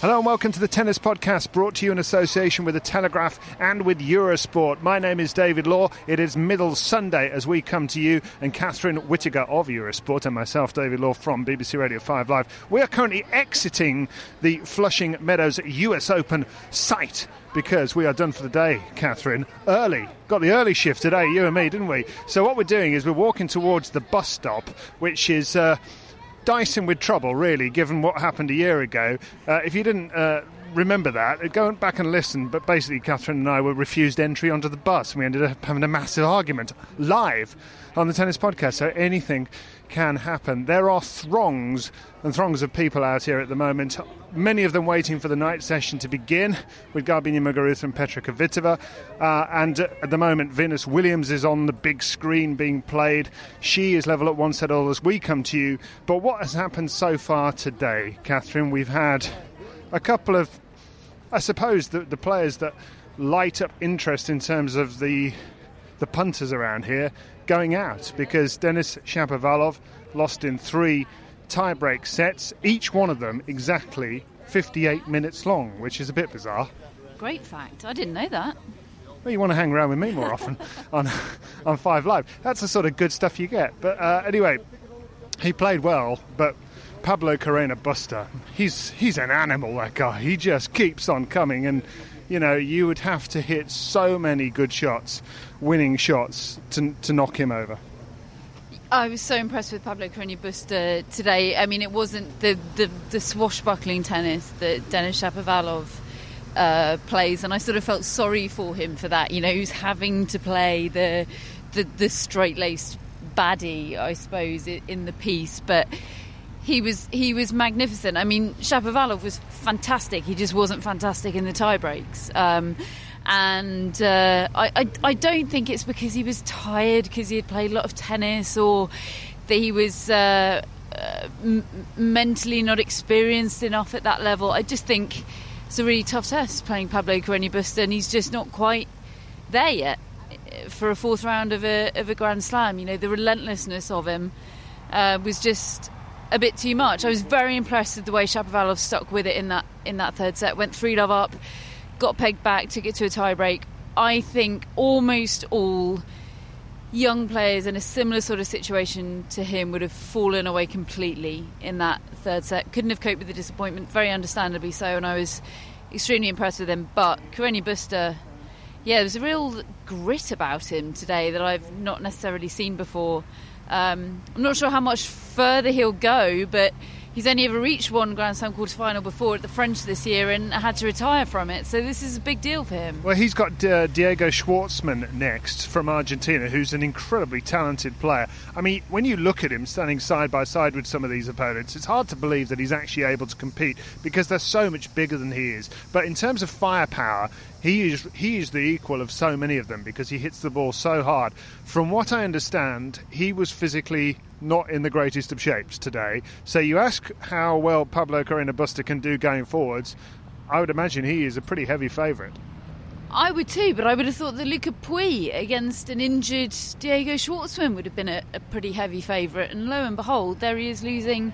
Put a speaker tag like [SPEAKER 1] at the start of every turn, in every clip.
[SPEAKER 1] Hello and welcome to the Tennis Podcast, brought to you in association with The Telegraph and with Eurosport. My name is David Law. It is Middle Sunday as we come to you, and Catherine Whitaker of Eurosport and myself, David Law from BBC Radio 5 Live. We are currently exiting the Flushing Meadows US Open site because we are done for the day, Catherine. Early. Got the early shift today, you and me, didn't we? So, what we're doing is we're walking towards the bus stop, which is. Uh, dicing with trouble, really, given what happened a year ago. Uh, if you didn't uh, remember that, go back and listen. But basically, Catherine and I were refused entry onto the bus, and we ended up having a massive argument live on the tennis podcast. So anything can happen. There are throngs and throngs of people out here at the moment, many of them waiting for the night session to begin with Garbiñe Muguruza and Petra Kvitova. Uh, and at the moment, Venus Williams is on the big screen being played. She is level at one set all as we come to you. But what has happened so far today, Catherine? We've had a couple of, I suppose, the, the players that light up interest in terms of the the punters around here going out because Denis Shapovalov lost in three tie-break sets, each one of them exactly 58 minutes long, which is a bit bizarre.
[SPEAKER 2] Great fact. I didn't know that.
[SPEAKER 1] Well, you want to hang around with me more often on on Five Live. That's the sort of good stuff you get. But uh, anyway, he played well, but Pablo Carreño Busta, he's he's an animal. That guy. He just keeps on coming, and you know you would have to hit so many good shots, winning shots, to to knock him over.
[SPEAKER 2] I was so impressed with Pablo Carreño Busta today. I mean, it wasn't the, the, the swashbuckling tennis that Denis Shapovalov uh, plays, and I sort of felt sorry for him for that. You know, he's having to play the the, the straight laced baddie, I suppose, in the piece, but he was he was magnificent. I mean, Shapovalov was fantastic. He just wasn't fantastic in the tie breaks. Um, and uh, I, I, I don't think it's because he was tired because he had played a lot of tennis or that he was uh, uh, m- mentally not experienced enough at that level. I just think it's a really tough test playing Pablo Carreño Busta, and he's just not quite there yet for a fourth round of a of a Grand Slam. You know, the relentlessness of him uh, was just a bit too much. I was very impressed with the way Shapovalov stuck with it in that in that third set. Went three love up got pegged back, took it to a tiebreak. I think almost all young players in a similar sort of situation to him would have fallen away completely in that third set. Couldn't have coped with the disappointment, very understandably so, and I was extremely impressed with him. But Carreño Busta, yeah, there's a real grit about him today that I've not necessarily seen before. Um, I'm not sure how much further he'll go, but he's only ever reached one Grand Slam quarter final before at the French this year and had to retire from it. So this is a big deal for him.
[SPEAKER 1] Well, he's got uh, Diego Schwartzman next from Argentina, who's an incredibly talented player. I mean, when you look at him standing side by side with some of these opponents, it's hard to believe that he's actually able to compete because they're so much bigger than he is. But in terms of firepower, he is he is the equal of so many of them because he hits the ball so hard. From what I understand, he was physically not in the greatest of shapes today. So you ask how well Pablo Carreño Busta can do going forwards. I would imagine he is a pretty heavy favourite.
[SPEAKER 2] I would too, but I would have thought that Luca Pouille against an injured Diego Schwartzman would have been a, a pretty heavy favourite. And lo and behold, there he is losing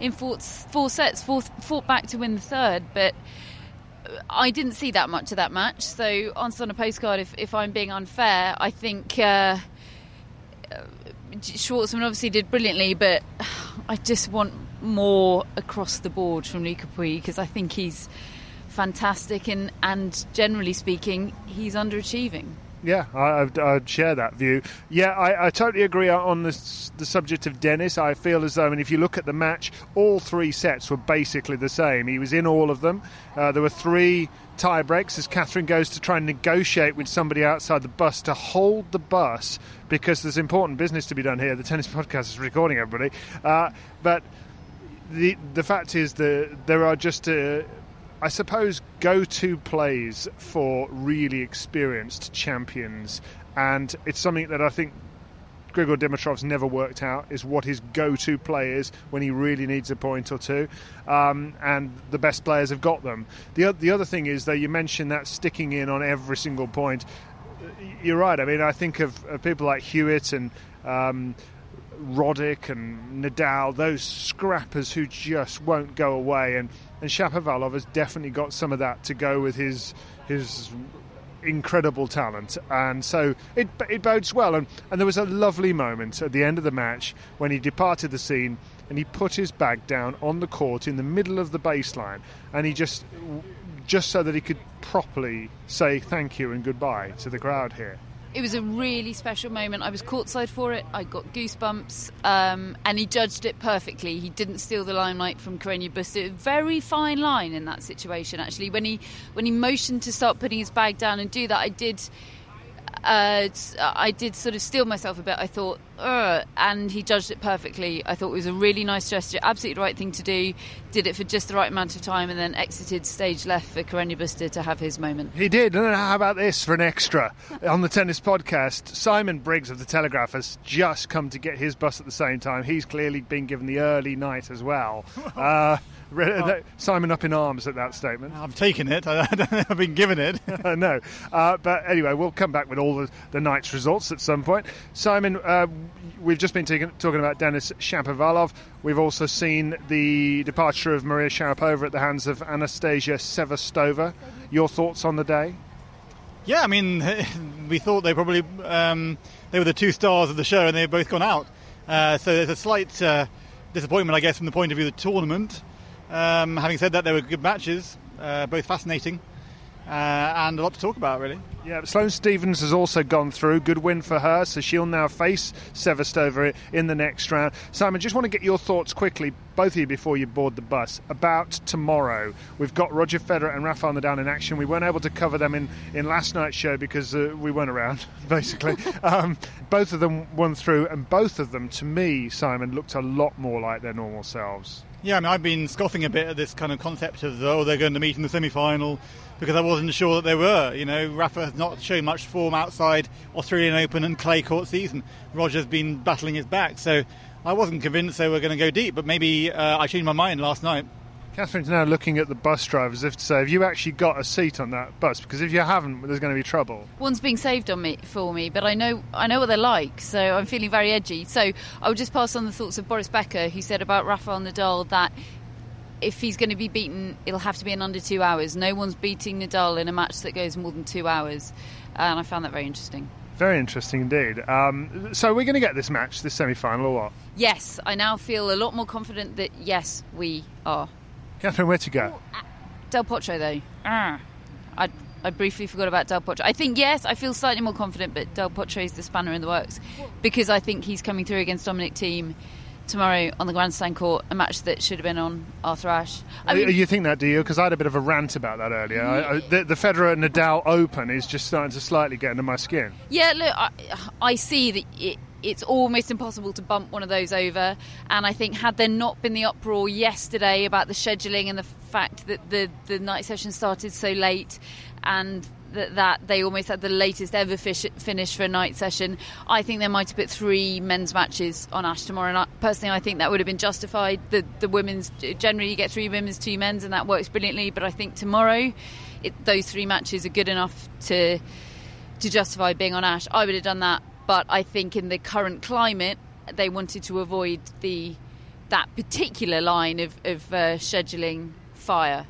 [SPEAKER 2] in four, four sets, four, fought back to win the third. But I didn't see that much of that match. So, on a postcard, if, if I'm being unfair, I think uh, Schwartzman obviously did brilliantly, but I just want more across the board from Luca Pouille because I think he's fantastic and, and generally speaking, he's underachieving.
[SPEAKER 1] Yeah, I, I'd, I'd share that view. Yeah, I, I totally agree on this, the subject of Denis. I feel as though, I mean, if you look at the match, all three sets were basically the same. He was in all of them. Uh, there were three tie breaks as Catherine goes to try and negotiate with somebody outside the bus to hold the bus because there's important business to be done here. The tennis podcast is recording everybody. Uh, but the the fact is that there are just. Uh, I suppose, go to plays for really experienced champions. And it's something that I think Grigor Dimitrov's never worked out is what his go to play is when he really needs a point or two. Um, and the best players have got them. The, the other thing is, though, you mentioned that sticking in on every single point. You're right. I mean, I think of, of people like Hewitt and. Um, Roddick and Nadal, those scrappers who just won't go away, and and Shapovalov has definitely got some of that to go with his his incredible talent, and so it it bodes well. And and there was a lovely moment at the end of the match when he departed the scene and he put his bag down on the court in the middle of the baseline, and he just just so that he could properly say thank you and goodbye to the crowd here
[SPEAKER 2] it was a really special moment. I was courtside for it. I got goosebumps, um, and he judged it perfectly. He didn't steal the limelight from Carreño Busta. Very fine line in that situation, actually. When he when he motioned to start putting his bag down and do that, I did uh, I did sort of steel myself a bit. I thought, Ugh, and he judged it perfectly. I thought it was a really nice gesture, absolutely the right thing to do. Did it for just the right amount of time, and then exited stage left for Carreño Busta to have his moment.
[SPEAKER 1] He did. And how about this for an extra on the tennis podcast? Simon Briggs of the Telegraph has just come to get his bus at the same time. He's clearly been given the early night as well. Uh, Oh. Simon up in arms at that statement.
[SPEAKER 3] I've taken it. I, have been given it.
[SPEAKER 1] no. Uh, but anyway, we'll come back with all the, the night's results at some point. Simon, uh, we've just been taking, talking about Denis Shapovalov. We've also seen the departure of Maria Sharapova at the hands of Anastasia Sevastova. Your thoughts on the day?
[SPEAKER 3] Yeah, I mean, we thought they probably um, they were the two stars of the show, and they've both gone out. Uh, so there's a slight uh, disappointment, I guess, from the point of view of the tournament. Um, having said that, they were good matches, uh, both fascinating, uh, and a lot to talk about, really.
[SPEAKER 1] Yeah, Sloane Stevens has also gone through. Good win for her, so she'll now face Sevastova in the next round. Simon, just want to get your thoughts quickly, both of you, before you board the bus, about tomorrow. We've got Roger Federer and Rafael Nadal in action. We weren't able to cover them in, in last night's show because uh, we weren't around, basically. um, both of them won through, and both of them, to me, Simon, looked a lot more like their normal selves.
[SPEAKER 3] Yeah, I mean, I've been scoffing a bit at this kind of concept of, oh, they're going to meet in the semi final because I wasn't sure that they were. You know, Rafa has not shown much form outside Australian Open and clay court season. Roger's been battling his back, so I wasn't convinced they were going to go deep, but maybe uh, I changed my mind last night.
[SPEAKER 1] Catherine's now looking at the bus driver as if to say, "Have you actually got a seat on that bus? Because if you haven't, there's going to be trouble."
[SPEAKER 2] One's being saved on me for me, but I know I know what they're like, so I'm feeling very edgy. So I will just pass on the thoughts of Boris Becker, who said about Rafael Nadal that if he's going to be beaten, it'll have to be in under two hours. No one's beating Nadal in a match that goes more than two hours, and I found that very interesting.
[SPEAKER 1] Very interesting indeed. Um, so we're going to get this match, this semi-final, or what?
[SPEAKER 2] Yes, I now feel a lot more confident that yes, we are.
[SPEAKER 1] Catherine Whitaker.
[SPEAKER 2] Del Potro, though. Ah, I, I briefly forgot about Del Potro. I think, yes, I feel slightly more confident, but Del Potro is the spanner in the works because I think he's coming through against Dominic Thiem tomorrow on the grandstand court, a match that should have been on Arthur Ashe.
[SPEAKER 1] I mean, you think that, do you? Because I had a bit of a rant about that earlier. Yeah. I, I, the, the Federer Nadal Open is just starting to slightly get under my skin.
[SPEAKER 2] Yeah, look, I, I see that it, it's almost impossible to bump one of those over. And I think had there not been the uproar yesterday about the scheduling and the fact that the, the night session started so late and that, that they almost had the latest ever fish, finish for a night session. I think they might have put three men's matches on Ashe tomorrow. And I, personally, I think that would have been justified. The, the women's generally you get three women's, two men's, and that works brilliantly. But I think tomorrow it, those three matches are good enough to to justify being on Ashe. I would have done that, but I think in the current climate, they wanted to avoid the that particular line of, of uh, scheduling fire.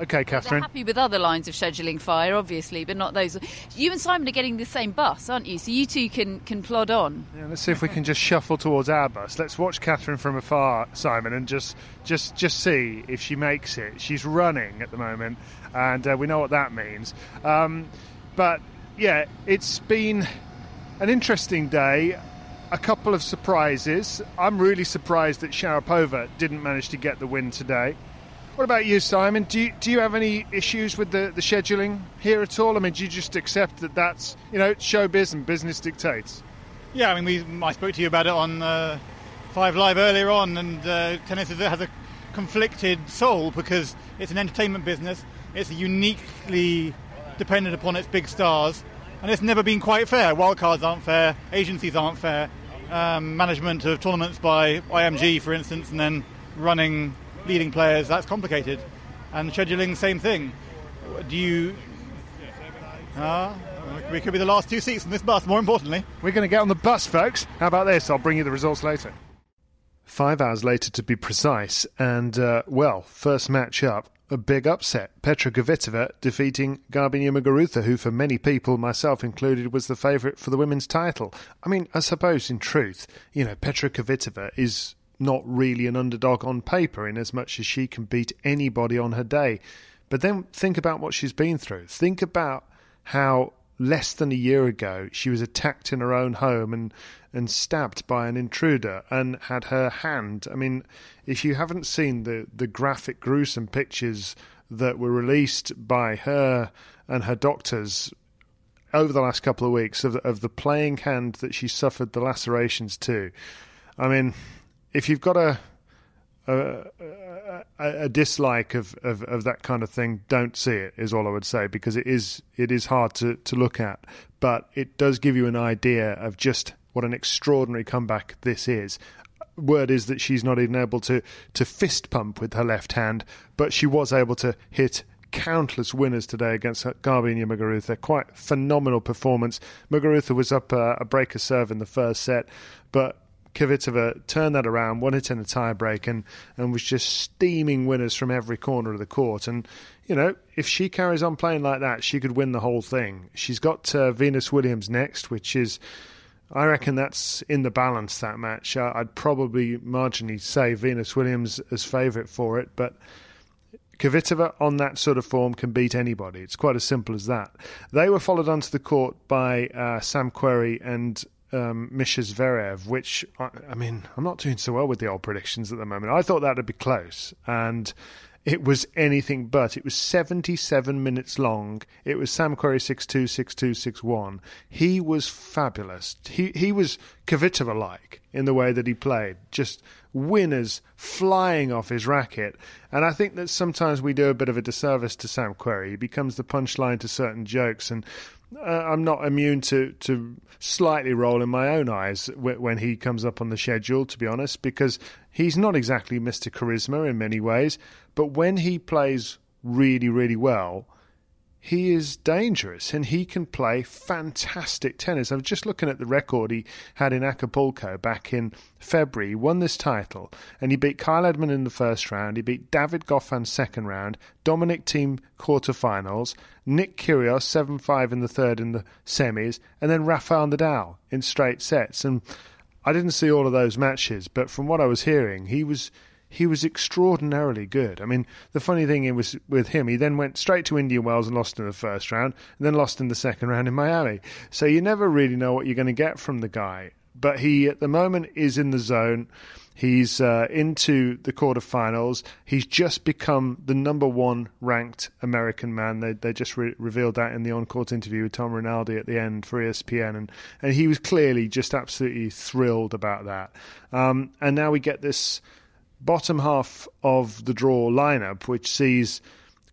[SPEAKER 1] Okay, Catherine.
[SPEAKER 2] They're happy with other lines of scheduling fire, obviously, but not those. You and Simon are getting the same bus, aren't you? So you two can, can plod on.
[SPEAKER 1] Yeah, let's see if we can just shuffle towards our bus. Let's watch Catherine from afar, Simon, and just just just see if she makes it. She's running at the moment, and uh, we know what that means. Um, but yeah, it's been an interesting day. A couple of surprises. I'm really surprised that Sharapova didn't manage to get the win today. What about you, Simon? Do you, do you have any issues with the, the scheduling here at all? I mean, do you just accept that that's, you know, showbiz and business dictates?
[SPEAKER 3] Yeah, I mean, we, I spoke to you about it on uh, Five Live earlier on, and uh, tennis has a conflicted soul because it's an entertainment business. It's uniquely dependent upon its big stars, and it's never been quite fair. Wildcards aren't fair, agencies aren't fair, um, management of tournaments by IMG, for instance, and then running leading players, that's complicated. And scheduling, same thing. Do you. Uh, we could be the last two seats in this bus, more importantly.
[SPEAKER 1] We're going to get on the bus, folks. How about this? I'll bring you the results later. Five hours later, to be precise. And, uh, well, first match up, a big upset. Petra Kvitova defeating Garbiñe Muguruza, who for many people, myself included, was the favourite for the women's title. I mean, I suppose in truth, you know, Petra Kvitova is not really an underdog on paper in as much as she can beat anybody on her day. But then think about what she's been through. Think about how less than a year ago she was attacked in her own home and and stabbed by an intruder and had her hand. I mean, if you haven't seen the the graphic, gruesome pictures that were released by her and her doctors over the last couple of weeks of the, of the playing hand that she suffered the lacerations to, I mean, if you've got a a, a, a dislike of, of, of, that kind of thing, don't see it. Is all I would say because it is it is hard to, to look at, but it does give you an idea of just what an extraordinary comeback this is. Word is that she's not even able to to fist pump with her left hand, but she was able to hit countless winners today against Garbiñe Muguruza. Quite phenomenal performance. Muguruza was up uh, a breaker serve in the first set, but Kvitova turned that around, won it in a tiebreak, and, and was just steaming winners from every corner of the court. And, you know, if she carries on playing like that, she could win the whole thing. She's got uh, Venus Williams next, which is, I reckon that's in the balance, that match. Uh, I'd probably marginally say Venus Williams as favourite for it, but. Kvitova on that sort of form can beat anybody. It's quite as simple as that. They were followed onto the court by uh, Sam Querrey and um, Mischa Zverev, which I, I, mean, I'm not doing so well with the old predictions at the moment. I thought that'd be close, and it was anything but. It was 77 minutes long. It was Sam Querrey 6-2, 6-2, 6-1. He was fabulous. He he was Kvitova like in the way that he played, just winners flying off his racket. And I think that sometimes we do a bit of a disservice to Sam Querrey. He becomes the punchline to certain jokes, and Uh, I'm not immune to, to slightly roll in my own eyes when he comes up on the schedule, to be honest, because he's not exactly Mr. Charisma in many ways, but when he plays really, really well, he is dangerous and he can play fantastic tennis. I was just looking at the record he had in Acapulco back in February. He won this title and he beat Kyle Edmund in the first round. He beat David Goffin second round, Dominic Thiem quarterfinals, Nick Kyrgios 7 5 in the third in the semis, and then Rafael Nadal in straight sets. And I didn't see all of those matches, but from what I was hearing, he was he was extraordinarily good. I mean, the funny thing was with him, he then went straight to Indian Wells and lost in the first round, and then lost in the second round in Miami. So you never really know what you're going to get from the guy. But he, at the moment, is in the zone. He's uh, into the quarterfinals. He's just become the number one ranked American man. They they just re- revealed that in the on court interview with Tom Rinaldi at the end for ESPN, and and he was clearly just absolutely thrilled about that. Um, and now we get this bottom half of the draw lineup, which sees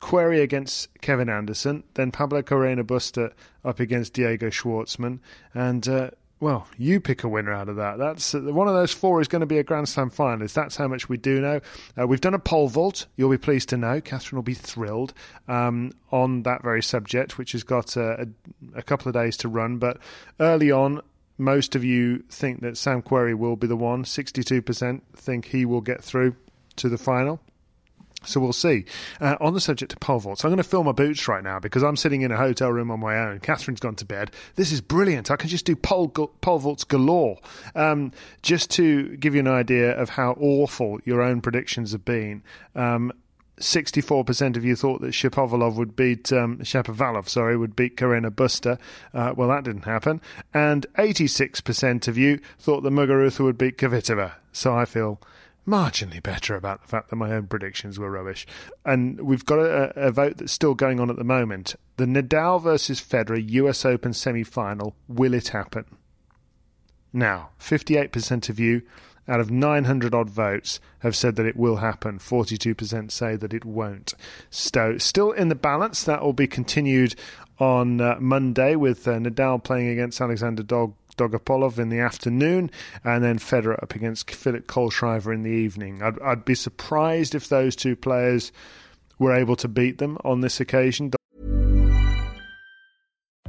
[SPEAKER 1] Querrey against Kevin Anderson, then Pablo Carreño Busta up against Diego Schwartzman, and uh, well, you pick a winner out of that. That's uh, one of those four is going to be a Grand Slam finalist. That's how much we do know. Uh, we've done a pole vault. You'll be pleased to know. Catherine will be thrilled um, on that very subject, which has got a, a, couple of days to run. But early on, most of you think that Sam Querrey will be the one. 62% think he will get through to the final. So we'll see. Uh, on the subject of pole vaults, I'm going to fill my boots right now because I'm sitting in a hotel room on my own. Catherine's gone to bed. This is brilliant. I can just do pole, pole vaults galore. Um, just to give you an idea of how awful your own predictions have been. Um, 64% of you thought that Shapovalov would beat um, Shapovalov, sorry, would beat Carreño Busta. Uh, well, that didn't happen. And 86% of you thought that Muguruza would beat Kvitova. So I feel marginally better about the fact that my own predictions were rubbish. And we've got a, a vote that's still going on at the moment. The Nadal versus Federer US Open semi final. Will it happen? Now, 58% of you out of 900 odd votes have said that it will happen. 42% say that it won't. So, still in the balance. That will be continued on uh, Monday with uh, Nadal playing against Alexander Dog in the afternoon, and then Federer up against Philip Kohlschreiber in the evening. I'd, I'd be surprised if those two players were able to beat them on this occasion.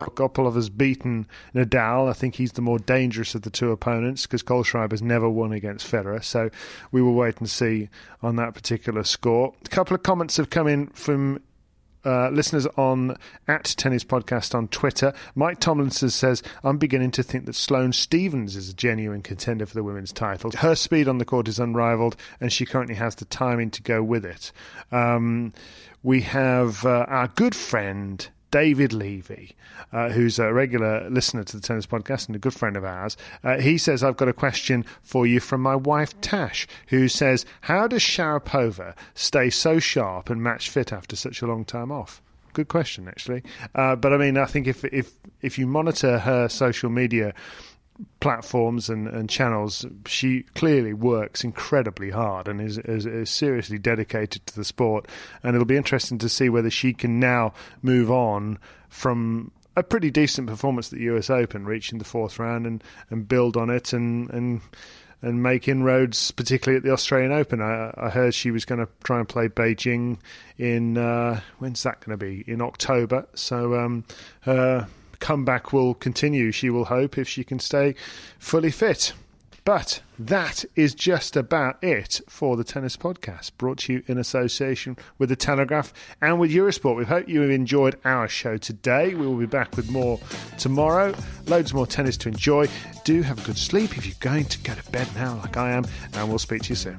[SPEAKER 1] Gopolov has beaten Nadal. I think he's the more dangerous of the two opponents because Kohlschreiber's never won against Federer. So we will wait and see on that particular score. A couple of comments have come in from uh, listeners on at Tennis Podcast on Twitter. Mike Tomlinson says, I'm beginning to think that Sloane Stevens is a genuine contender for the women's title. Her speed on the court is unrivaled, and she currently has the timing to go with it. Um, we have uh, our good friend David Levy, uh, who's a regular listener to the tennis podcast and a good friend of ours, uh, he says, I've got a question for you from my wife Tash, who says, How does Sharapova stay so sharp and match fit after such a long time off? Good question, actually. Uh, but I mean, I think if if if you monitor her social media platforms and, and channels, she clearly works incredibly hard and is, is, is, seriously dedicated to the sport. And it'll be interesting to see whether she can now move on from a pretty decent performance at the US Open, reaching the fourth round, and, and build on it and and and make inroads, particularly at the Australian Open. I, I heard she was going to try and play Beijing in uh, when's that going to be in October. So um, her comeback will continue, she will hope, if she can stay fully fit. But that is just about it for the Tennis Podcast, brought to you in association with The Telegraph and with Eurosport. We hope you have enjoyed our show today. We will be back with more tomorrow. Loads more tennis to enjoy. Do have a good sleep if you're going to go to bed now, like I am, and we'll speak to you soon.